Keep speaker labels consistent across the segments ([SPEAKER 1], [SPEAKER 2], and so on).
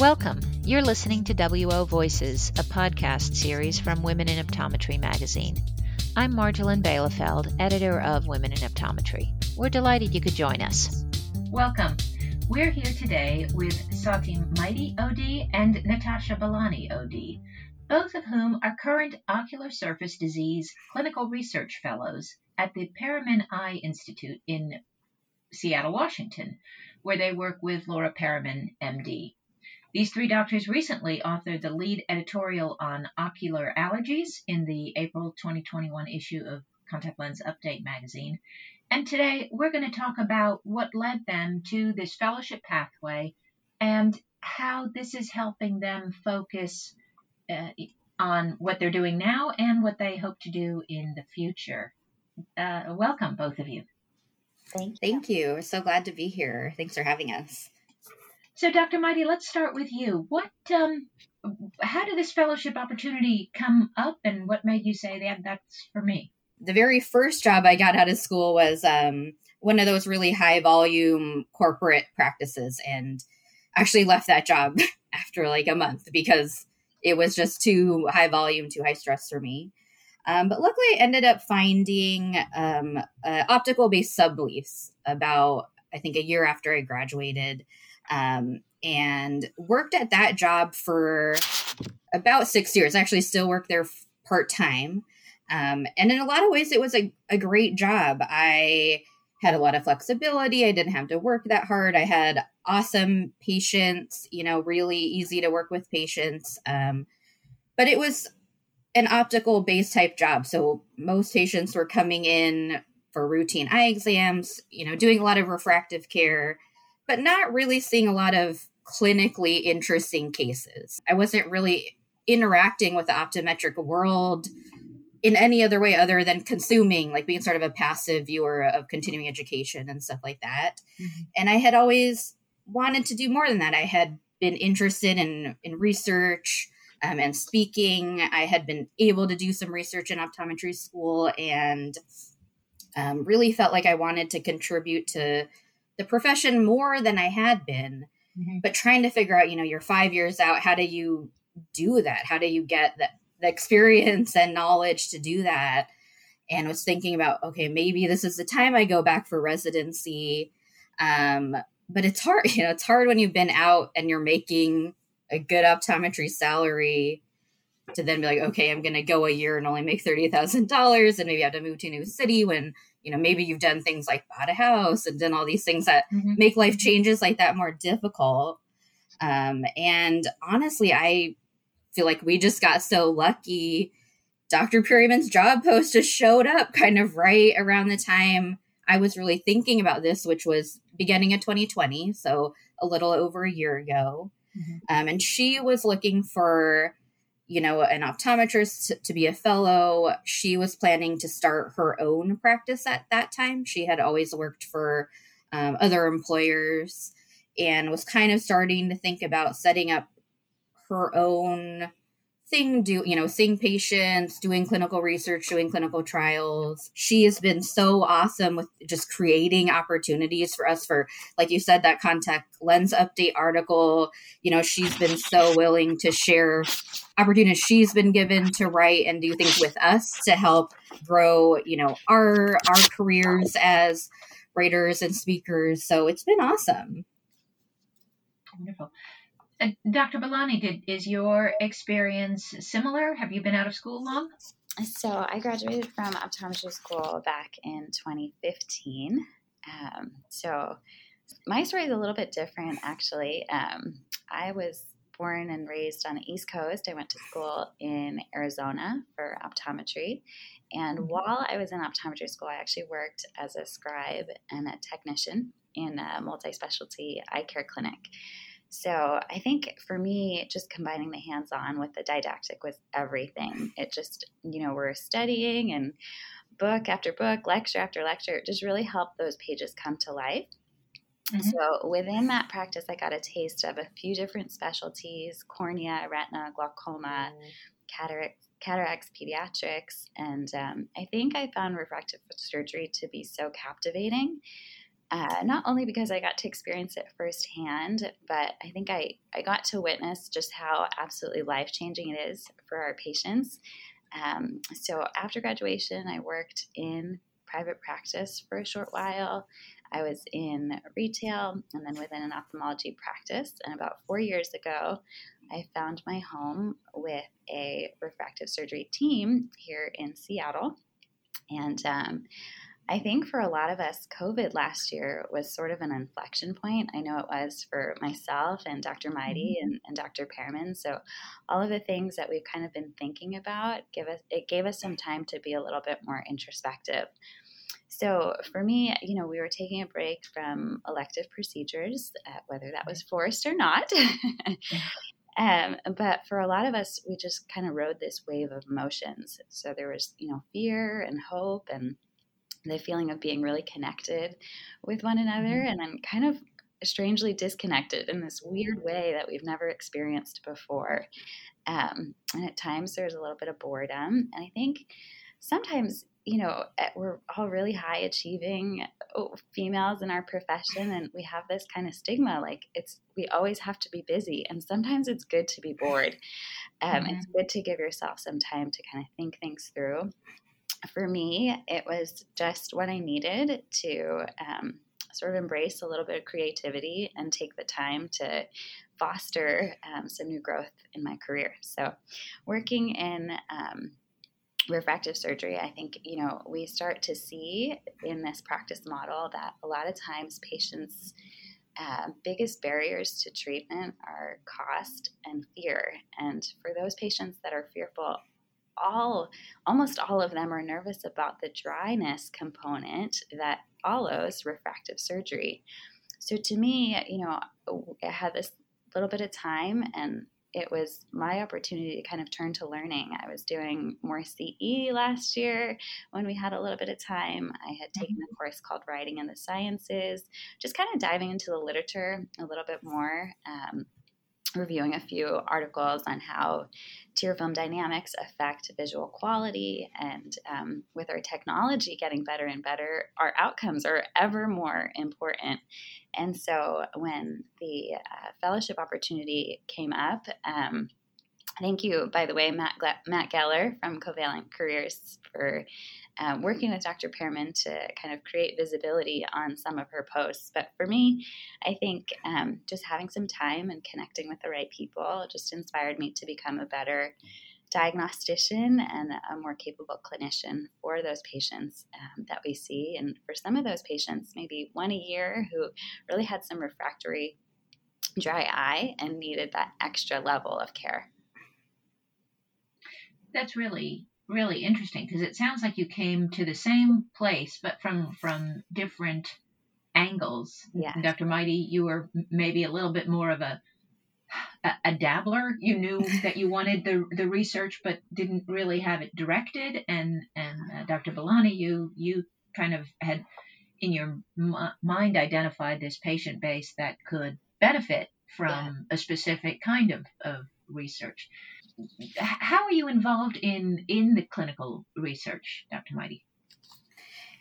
[SPEAKER 1] Welcome. You're listening to WO Voices, a podcast series from Women in Optometry magazine. I'm Marjolijn Bijlefeld, editor of Women in Optometry. We're delighted you could join us.
[SPEAKER 2] Welcome. We're here today with Sati Mighty OD and Natasha Balani OD, both of whom are current ocular surface disease clinical research fellows at the Periman Eye Institute in Seattle, Washington, where they work with Laura Periman, MD. These three doctors recently authored the lead editorial on ocular allergies in the April 2021 issue of Contact Lens Update magazine. And today we're going to talk about what led them to this fellowship pathway and how this is helping them focus uh, on what they're doing now and what they hope to do in the future. Uh, welcome, both of you.
[SPEAKER 3] Thank you. Thank you. We're so glad to be here. Thanks for having us.
[SPEAKER 2] So, Dr. Mighty, let's start with you. What, um, how did this fellowship opportunity come up, and what made you say that that's for me?
[SPEAKER 3] The very first job I got out of school was um, one of those really high volume corporate practices, and actually left that job after like a month because it was just too high volume, too high stress for me. Um, but luckily, I ended up finding um, optical based sublease about, I think, a year after I graduated um, and worked at that job for about six years. I actually still work there part time. Um, and in a lot of ways, it was a, a great job. I had a lot of flexibility. I didn't have to work that hard. I had awesome patients, you know, really easy to work with patients. Um, but it was an optical base type job. So most patients were coming in for routine eye exams, you know, doing a lot of refractive care but not really seeing a lot of clinically interesting cases. I wasn't really interacting with the optometric world in any other way other than consuming, like being sort of a passive viewer of continuing education and stuff like that. Mm-hmm. And I had always wanted to do more than that. I had been interested in in research um, and speaking. I had been able to do some research in optometry school and um, really felt like I wanted to contribute to the profession more than I had been. Mm-hmm. But trying to figure out, you know, you're five years out, how do you do that? How do you get the, the experience and knowledge to do that? And was thinking about, okay, maybe this is the time I go back for residency. Um, but it's hard, you know, it's hard when you've been out and you're making a good optometry salary to then be like, okay, I'm going to go a year and only make $30,000 and maybe I have to move to a new city when you know maybe you've done things like bought a house and done all these things that mm-hmm. make life changes like that more difficult um, and honestly i feel like we just got so lucky dr periman's job post just showed up kind of right around the time i was really thinking about this which was beginning of 2020 so a little over a year ago mm-hmm. um, and she was looking for you know, an optometrist to be a fellow. She was planning to start her own practice at that time. She had always worked for um, other employers and was kind of starting to think about setting up her own thing do you know seeing patients doing clinical research doing clinical trials. She has been so awesome with just creating opportunities for us for like you said that contact lens update article. You know she's been so willing to share opportunities she's been given to write and do things with us to help grow you know our our careers as writers and speakers. So it's been awesome.
[SPEAKER 2] Wonderful uh, Dr. Balani, did, is your experience similar? Have you been out of school long?
[SPEAKER 4] So I graduated from optometry school back in 2015. Um, so my story is a little bit different, actually. Um, I was born and raised on the East Coast. I went to school in Arizona for optometry. And mm-hmm. while I was in optometry school, I actually worked as a scribe and a technician in a multi specialty eye care clinic. So I think for me, just combining the hands on with the didactic was everything. It just, you know, we're studying and book after book, lecture after lecture, it just really helped those pages come to life. Mm-hmm. So within that practice, I got a taste of a few different specialties cornea, retina, glaucoma, mm. cataracts, cataracts, pediatrics. And um, I think I found refractive surgery to be so captivating Uh, not only because I got to experience it firsthand, but I think I, I got to witness just how absolutely life changing it is for our patients. Um, so after graduation, I worked in private practice for a short while. I was in retail and then within an ophthalmology practice. And about four years ago, I found my home with a refractive surgery team here in Seattle. And um, I think for a lot of us, COVID last year was sort of an inflection point. I know it was for myself and Dr. Mighty mm-hmm. and, and Dr. Periman. So all of the things that we've kind of been thinking about give us it gave us some time to be a little bit more introspective. So for me, you know, we were taking a break from elective procedures, uh, whether that was forced or not. Um, but for a lot of us, we just kind of rode this wave of emotions. So there was, you know, fear and hope and the feeling of being really connected with one another mm-hmm. and then kind of strangely disconnected in this weird way that we've never experienced before. Um, and at times there's a little bit of boredom. And I think sometimes, you know, eh, we're all really high achieving oh, females in our profession, and we have this kind of stigma like it's we always have to be busy. And sometimes it's good to be bored. Um, mm-hmm. It's good to give yourself some time to kind of think things through for me, it was just what I needed to um, sort of embrace a little bit of creativity and take the time to foster um, some new growth in my career. So, working in um, refractive surgery, I think, you know, we start to see in this practice model that a lot of times patients' uh, biggest barriers to treatment are cost and fear. And for those patients that are fearful all almost all of them are nervous about the dryness component that follows refractive surgery. So to me, you know, I had this little bit of time and it was my opportunity to kind of turn to learning. I was doing more CE last year when we had a little bit of time. I had taken a course called Writing in the Sciences, just kind of diving into the literature a little bit more. Um, reviewing a few articles on how tear film dynamics affect visual quality. And um, with our technology getting better and better, our outcomes are ever more important. And so when the uh, fellowship opportunity came up, um, Thank you, by the way, Matt, Matt Geller from Covalent Careers for um, working with Dr. Periman to kind of create visibility on some of her posts. But for me, I think um, just having some time and connecting with the right people just inspired me to become a better diagnostician and a more capable clinician for those patients um, that we see. And for some of those patients, maybe one a year who really had some refractory dry eye and needed that extra level of care.
[SPEAKER 2] That's really really interesting because it sounds like you came to the same place but from from different angles.
[SPEAKER 4] Yeah.
[SPEAKER 2] Dr. Mighty, you were maybe a little bit more of a a, a dabbler. You knew that you wanted the the research but didn't really have it directed and and uh, Dr. Balani, you you kind of had in your m- mind identified this patient base that could benefit from yeah. a specific kind of, of research how are you involved in in the clinical research, Dr. Mighty?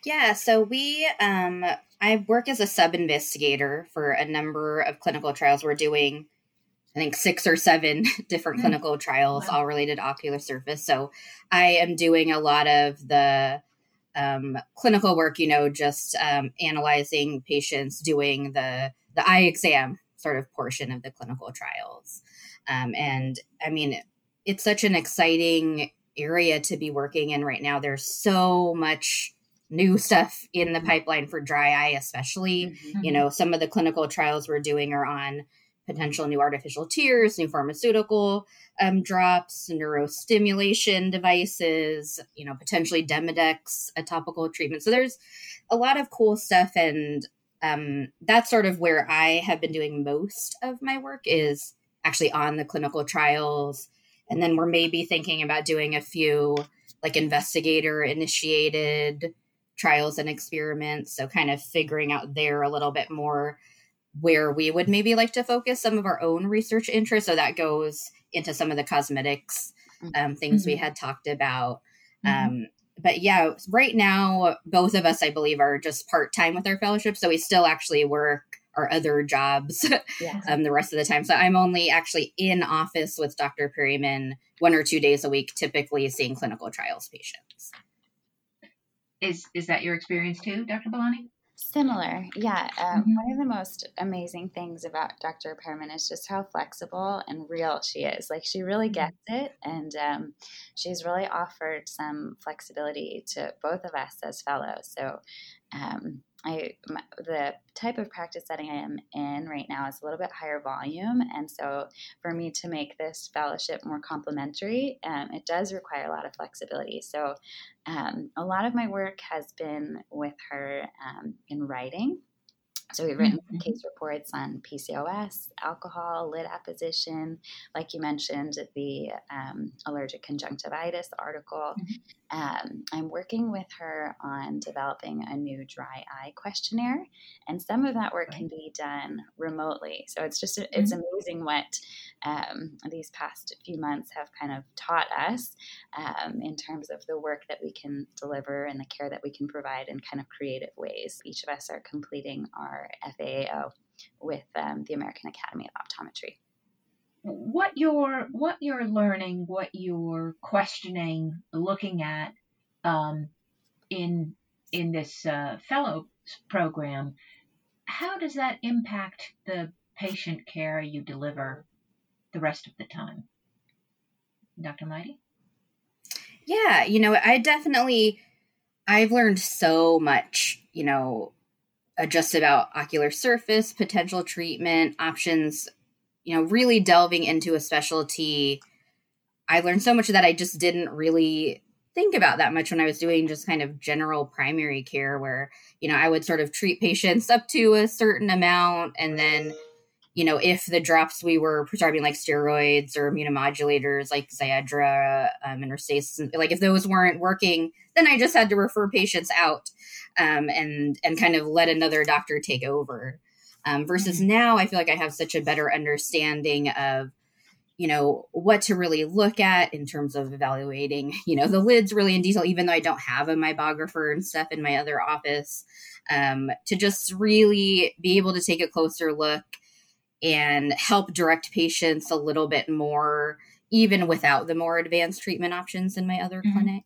[SPEAKER 3] Yeah, so we um I work as a sub investigator for a number of clinical trials. We're doing I think six or seven different mm. clinical trials, wow. all related to ocular surface. So I am doing a lot of the um, clinical work, you know, just um, analyzing patients, doing the the eye exam sort of portion of the clinical trials. Um, and I mean, it's such an exciting area to be working in right now. There's so much new stuff in the mm-hmm. pipeline for dry eye, especially. Mm-hmm. You know, some of the clinical trials we're doing are on potential new artificial tears, new pharmaceutical um, drops, neurostimulation devices, you know, potentially Demodex, a topical treatment. So there's a lot of cool stuff. And um, that's sort of where I have been doing most of my work is actually on the clinical trials and then we're maybe thinking about doing a few like investigator initiated trials and experiments so kind of figuring out there a little bit more where we would maybe like to focus some of our own research interests so that goes into some of the cosmetics mm-hmm. um, things mm-hmm. we had talked about mm-hmm. um, but yeah, right now both of us, I believe, are just part time with our fellowship, so we still actually work our other jobs yes. um, the rest of the time. So I'm only actually in office with Dr. Periman one or two days a week, typically seeing clinical trials patients.
[SPEAKER 2] Is is that your experience too, Dr. Balani?
[SPEAKER 4] Similar, yeah. Um, mm-hmm. One of the most amazing things about Dr. Periman is just how flexible and real she is. Like she really mm-hmm. gets it, and um, she's really offered some flexibility to both of us as fellows. So um, I my, the type of practice setting I am in right now is a little bit higher volume, and so for me to make this fellowship more complementary, um, it does require a lot of flexibility. So, um, a lot of my work has been with her um, in writing. So we've written mm-hmm. case reports on PCOS, alcohol, lid apposition, like you mentioned, the um, allergic conjunctivitis article. Mm-hmm. Um, I'm working with her on developing a new dry eye questionnaire, and some of that work can be done remotely. So it's just it's mm-hmm. amazing what um, these past few months have kind of taught us um, in terms of the work that we can deliver and the care that we can provide in kind of creative ways. Each of us are completing our FAAO with um, the American Academy of Optometry
[SPEAKER 2] what you're what you're learning, what you're questioning, looking at um, in in this uh, fellow program, how does that impact the patient care you deliver the rest of the time, Dr. Mighty?
[SPEAKER 3] Yeah, you know, I definitely I've learned so much, you know, uh, just about ocular surface, potential treatment options you know, really delving into a specialty, I learned so much that I just didn't really think about that much when I was doing just kind of general primary care, where, you know, I would sort of treat patients up to a certain amount. And then, you know, if the drops we were prescribing, like steroids or immunomodulators like Xiidra um, and Restasis, like if those weren't working, then I just had to refer patients out um, and and kind of let another doctor take over. Um, versus mm-hmm. now, I feel like I have such a better understanding of, you know, what to really look at in terms of evaluating, you know, the lids really in detail, even though I don't have a meibographer and stuff in my other office, um, to just really be able to take a closer look and help direct patients a little bit more, even without the more advanced treatment options in my other mm-hmm. clinic.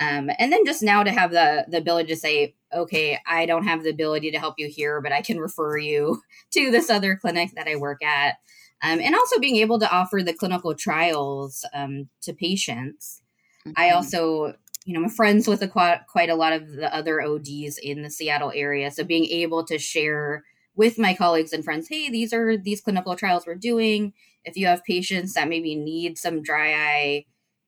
[SPEAKER 3] Um, and then just now to have the the ability to say, okay, I don't have the ability to help you here, but I can refer you to this other clinic that I work at. Um, and also being able to offer the clinical trials um, to patients. Mm-hmm. I also, you know, I'm friends with a, quite, quite a lot of the other ODs in the Seattle area. So being able to share with my colleagues and friends, hey, these are these clinical trials we're doing. If you have patients that maybe need some dry eye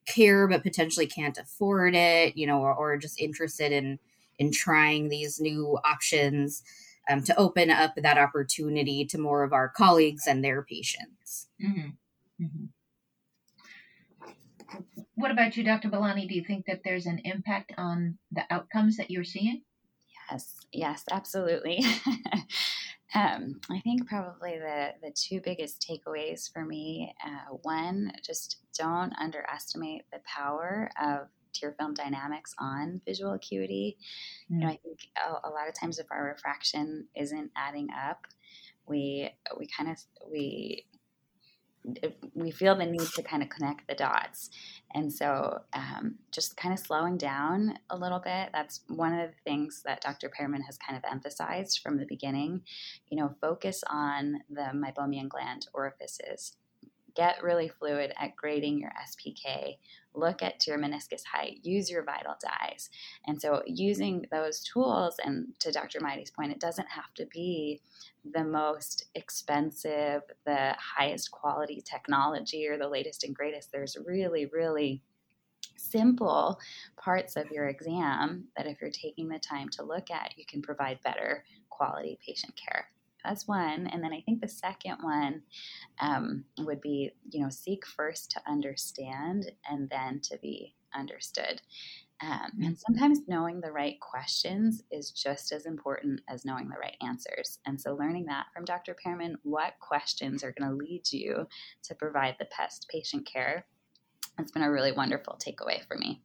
[SPEAKER 3] care but potentially can't afford it, you know, or, or just interested in in trying these new options um, to open up that opportunity to more of our colleagues and their patients. Mm-hmm. Mm-hmm.
[SPEAKER 2] What about you, Dr. Balani? Do you think that there's an impact on the outcomes that you're seeing?
[SPEAKER 4] Yes, yes, absolutely. Um, I think probably the, the two biggest takeaways for me uh, one, just don't underestimate the power of tear film dynamics on visual acuity. Mm. You know, mm. I think a, a, lot of times if our refraction isn't adding up, we we kind of we we feel the need to kind of connect the dots. And so, um, just kind of slowing down a little bit. That's one of the things that Dr. Periman has kind of emphasized from the beginning. You know, focus on the meibomian gland orifices get really fluid at grading your SPK. Look at your meniscus height. Use your vital dyes. And so, using those tools, and to Dr. Mighty's point, it doesn't have to be the most expensive, the highest quality technology, or the latest and greatest. There's really, really simple parts of your exam that if you're taking the time to look at, you can provide better quality patient care. That's one. And then I think the second one um, would be, you know, seek first to understand and then to be understood. Um, and sometimes knowing the right questions is just as important as knowing the right answers. And so, learning that from Dr. Periman, what questions are going to lead you to provide the best patient care, it's been a really wonderful takeaway for me.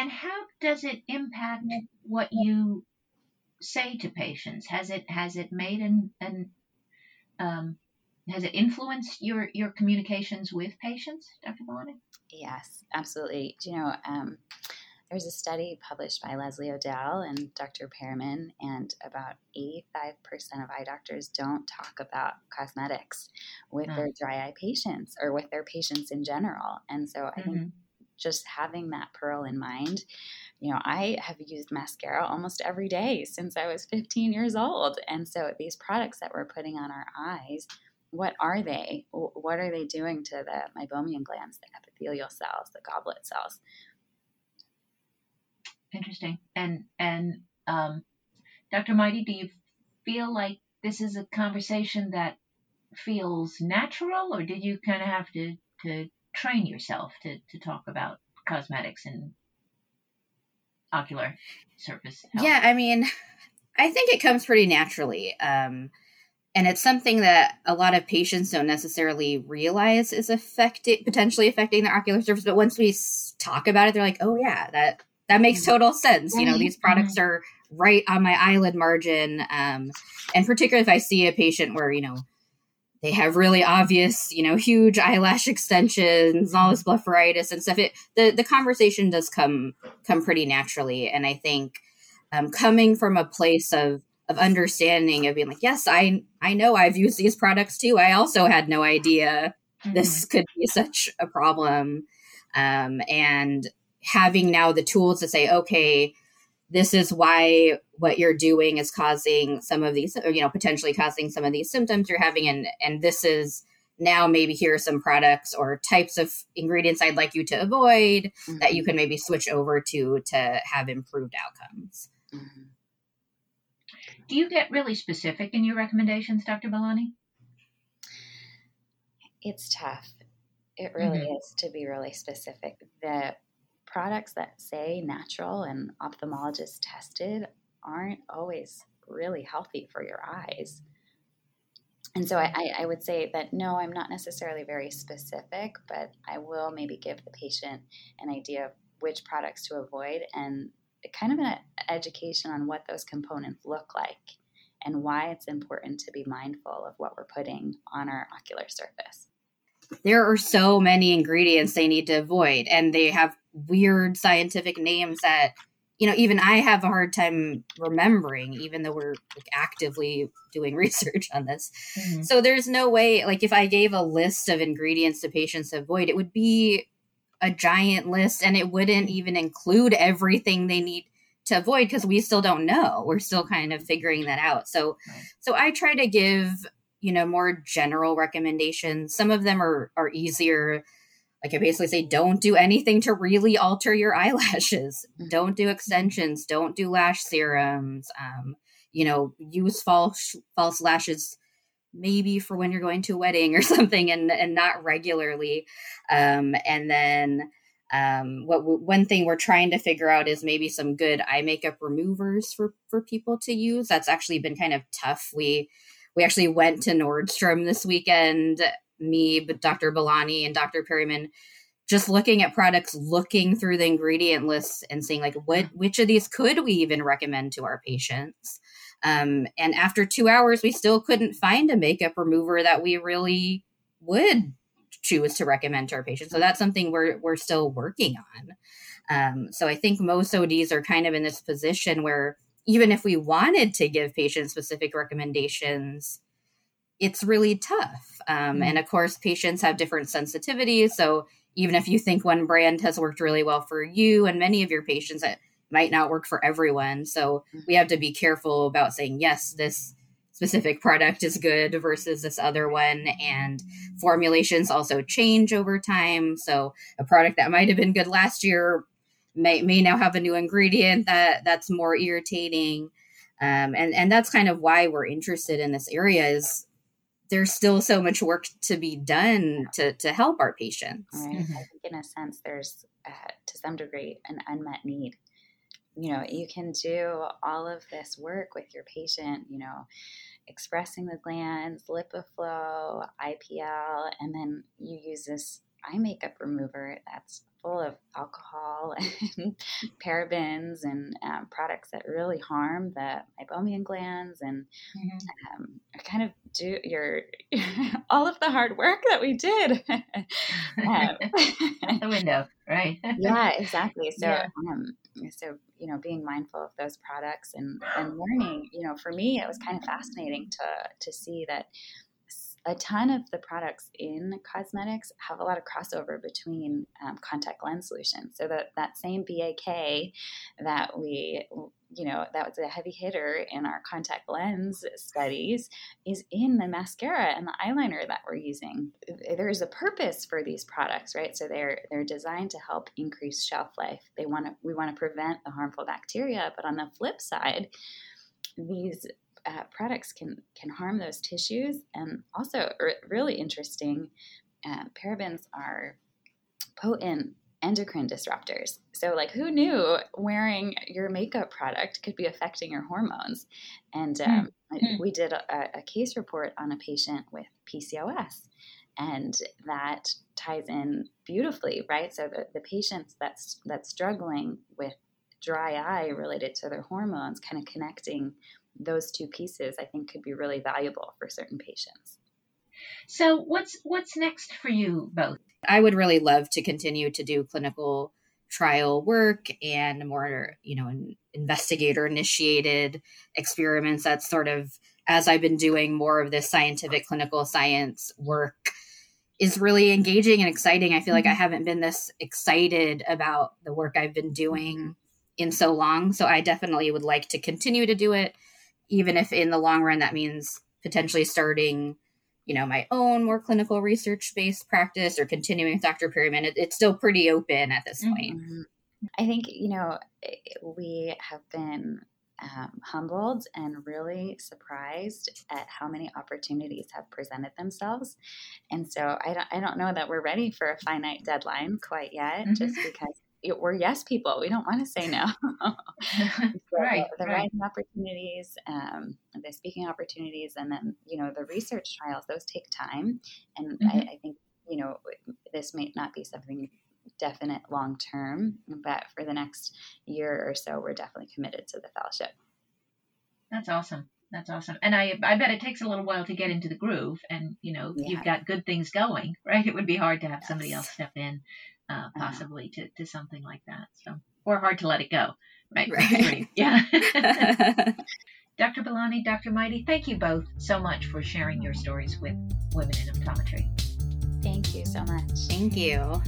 [SPEAKER 2] and how does it impact what you say to patients? Has it has it made an an um, has it influenced your your communications with patients, Dr. Balani?
[SPEAKER 4] Yes, absolutely. Do You know, um, there was a study published by Leslie O'Dell and Dr. Periman, and about 85% of eye doctors don't talk about cosmetics with mm. their dry eye patients or with their patients in general. And so I mm-hmm. think just having that pearl in mind, you know, I have used mascara almost every day since I was 15 years old. And so these products that we're putting on our eyes, what are they? What are they doing to the meibomian glands, the epithelial cells, the goblet cells?
[SPEAKER 2] Interesting. And and um, Dr. Mighty, do you feel like this is a conversation that feels natural, or did you kind of have to to train yourself to to talk about cosmetics and ocular surface?
[SPEAKER 3] Health? Yeah, I mean, I think it comes pretty naturally. Um, and it's something that a lot of patients don't necessarily realize is affecting potentially affecting their ocular surface but once we talk about it they're like oh yeah that that makes mm-hmm. total sense. You know, these products mm-hmm. are right on my eyelid margin. Um, and particularly if I see a patient where, you know, they have really obvious, you know, huge eyelash extensions, all this blepharitis and stuff. It the, the conversation does come come pretty naturally. And I think um, coming from a place of of understanding of being like, yes, I I know I've used these products too. I also had no idea this mm-hmm. could be such a problem. Um, and having now the tools to say, okay, this is why what you're doing is causing some of these, or, you know, potentially causing some of these symptoms you're having, and and this is now maybe here are some products or types of ingredients I'd like you to avoid mm-hmm. that you can maybe switch over to to have improved outcomes. Mm-hmm.
[SPEAKER 2] Do you get really specific in your recommendations, Dr. Balani?
[SPEAKER 4] It's tough. It really mm-hmm. is to be really specific. The products that say natural and ophthalmologist tested aren't always really healthy for your eyes. And so I, I, would say that no, I'm not necessarily very specific, but I will maybe give the patient an idea of which products to avoid and kind of an education on what those components look like and why it's important to be mindful of what we're putting on our ocular surface
[SPEAKER 3] there are so many ingredients they need to avoid and they have weird scientific names that you know even i have a hard time remembering even though we're like, actively doing research on this. Mm-hmm. so there's no way like if i gave a list of ingredients to patients to avoid it would be a giant list and it wouldn't even include everything they need to avoid because we still don't know. We're still kind of figuring that out. So so i try to give you know more general recommendations. Some of them are are easier. Like i basically say don't do anything to really alter your eyelashes. Don't do extensions. Don't do lash serums. Um, you know use false false lashes maybe for when you're going to a wedding or something and and not regularly. Um, and then um, what one thing we're trying to figure out is maybe some good eye makeup removers for for people to use. That's actually been kind of tough. We we actually went to Nordstrom this weekend, me, Dr. Balani and Dr. Periman, just looking at products, looking through the ingredient lists and seeing like what which of these could we even recommend to our patients. Um, and after two hours, we still couldn't find a makeup remover that we really would choose to recommend to our patients. So that's something we're we're still working on. Um, so I think most ODs are kind of in this position where even if we wanted to give patient specific recommendations, it's really tough. Um, mm-hmm. And of course, patients have different sensitivities. So even if you think one brand has worked really well for you and many of your patients, it might not work for everyone. So mm-hmm. we have to be careful about saying, yes, this specific product is good versus this other one. And formulations also change over time. So a product that might have been good last year may may now have a new ingredient that that's more irritating um, and and that's kind of why we're interested in this area is there's still so much work to be done to to help our patients
[SPEAKER 4] right. mm-hmm. i think in a sense there's uh, to some degree an unmet need you know you can do all of this work with your patient you know expressing the glands LipiFlow ipl and then you use this eye makeup remover that's full of alcohol and parabens and um, products that really harm the meibomian glands and mm-hmm. um, kind of do your all of the hard work that we did
[SPEAKER 2] um, the window right
[SPEAKER 4] yeah exactly so yeah. Um, so you know being mindful of those products and and learning you know for me it was kind of fascinating to to see that a ton of the products in cosmetics have a lot of crossover between um, contact lens solutions. So that that same BAK that we, you know, that was a heavy hitter in our contact lens studies is in the mascara and the eyeliner that we're using. There is a purpose for these products, right? So they're they're designed to help increase shelf life. They want to we want to prevent the harmful bacteria, but on the flip side, these uh, products can can harm those tissues. And also, really interesting, uh, parabens are potent endocrine disruptors. So, like, who knew wearing your makeup product could be affecting your hormones? And hmm. um, mm-hmm. we did a, a, case report on a patient with PCOS, and that ties in beautifully, right? So, the, the patients that's that's struggling with dry eye related to their hormones, kind of connecting those two pieces I think could be really valuable for certain patients.
[SPEAKER 2] So what's what's next for you both?
[SPEAKER 3] I would really love to continue to do clinical trial work and more, you know, investigator initiated experiments. That's sort of as I've been doing more of this scientific clinical science work is really engaging and exciting. I feel like I mm-hmm. haven't been this excited about the work I've been doing in so long. So I definitely would like to continue to do it even if in the long run that means potentially starting you know my own more clinical research based practice or continuing with dr periman it, it's still pretty open at this point mm-hmm.
[SPEAKER 4] i think you know we have been um, humbled and really surprised at how many opportunities have presented themselves and so i don't, I don't know that we're ready for a finite deadline quite yet mm-hmm. just because we're yes people. We don't want to say no.
[SPEAKER 2] right.
[SPEAKER 4] The,
[SPEAKER 2] right.
[SPEAKER 4] writing opportunities, um, the speaking opportunities, and then you know the research trials. Those take time, and mm-hmm. I, I, think you know this may not be something definite long term, but for the next year or so, we're definitely committed to the fellowship.
[SPEAKER 2] That's awesome. That's awesome. And I I bet it takes a little while to get into the groove and you know, yeah. you've got good things going, right? It would be hard to have yes. somebody else step in uh, uh-huh. possibly to, to something like that. So, or hard to let it go, right? right. Yeah. Dr. Balani, Dr. Mighty, thank you both so much for sharing your stories with women in optometry.
[SPEAKER 4] Thank you so much.
[SPEAKER 3] Thank you.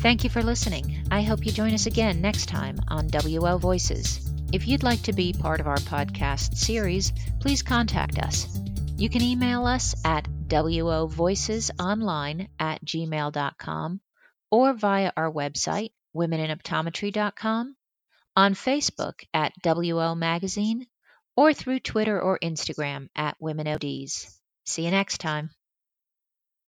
[SPEAKER 1] Thank you for listening. I hope you join us again next time on WO Voices. If you'd like to be part of our podcast series, please contact us. You can email us at wovoicesonline at gmail.com or via our website, womeninoptometry.com, on Facebook at WO Magazine, or through Twitter or Instagram at WomenODs. See you next time.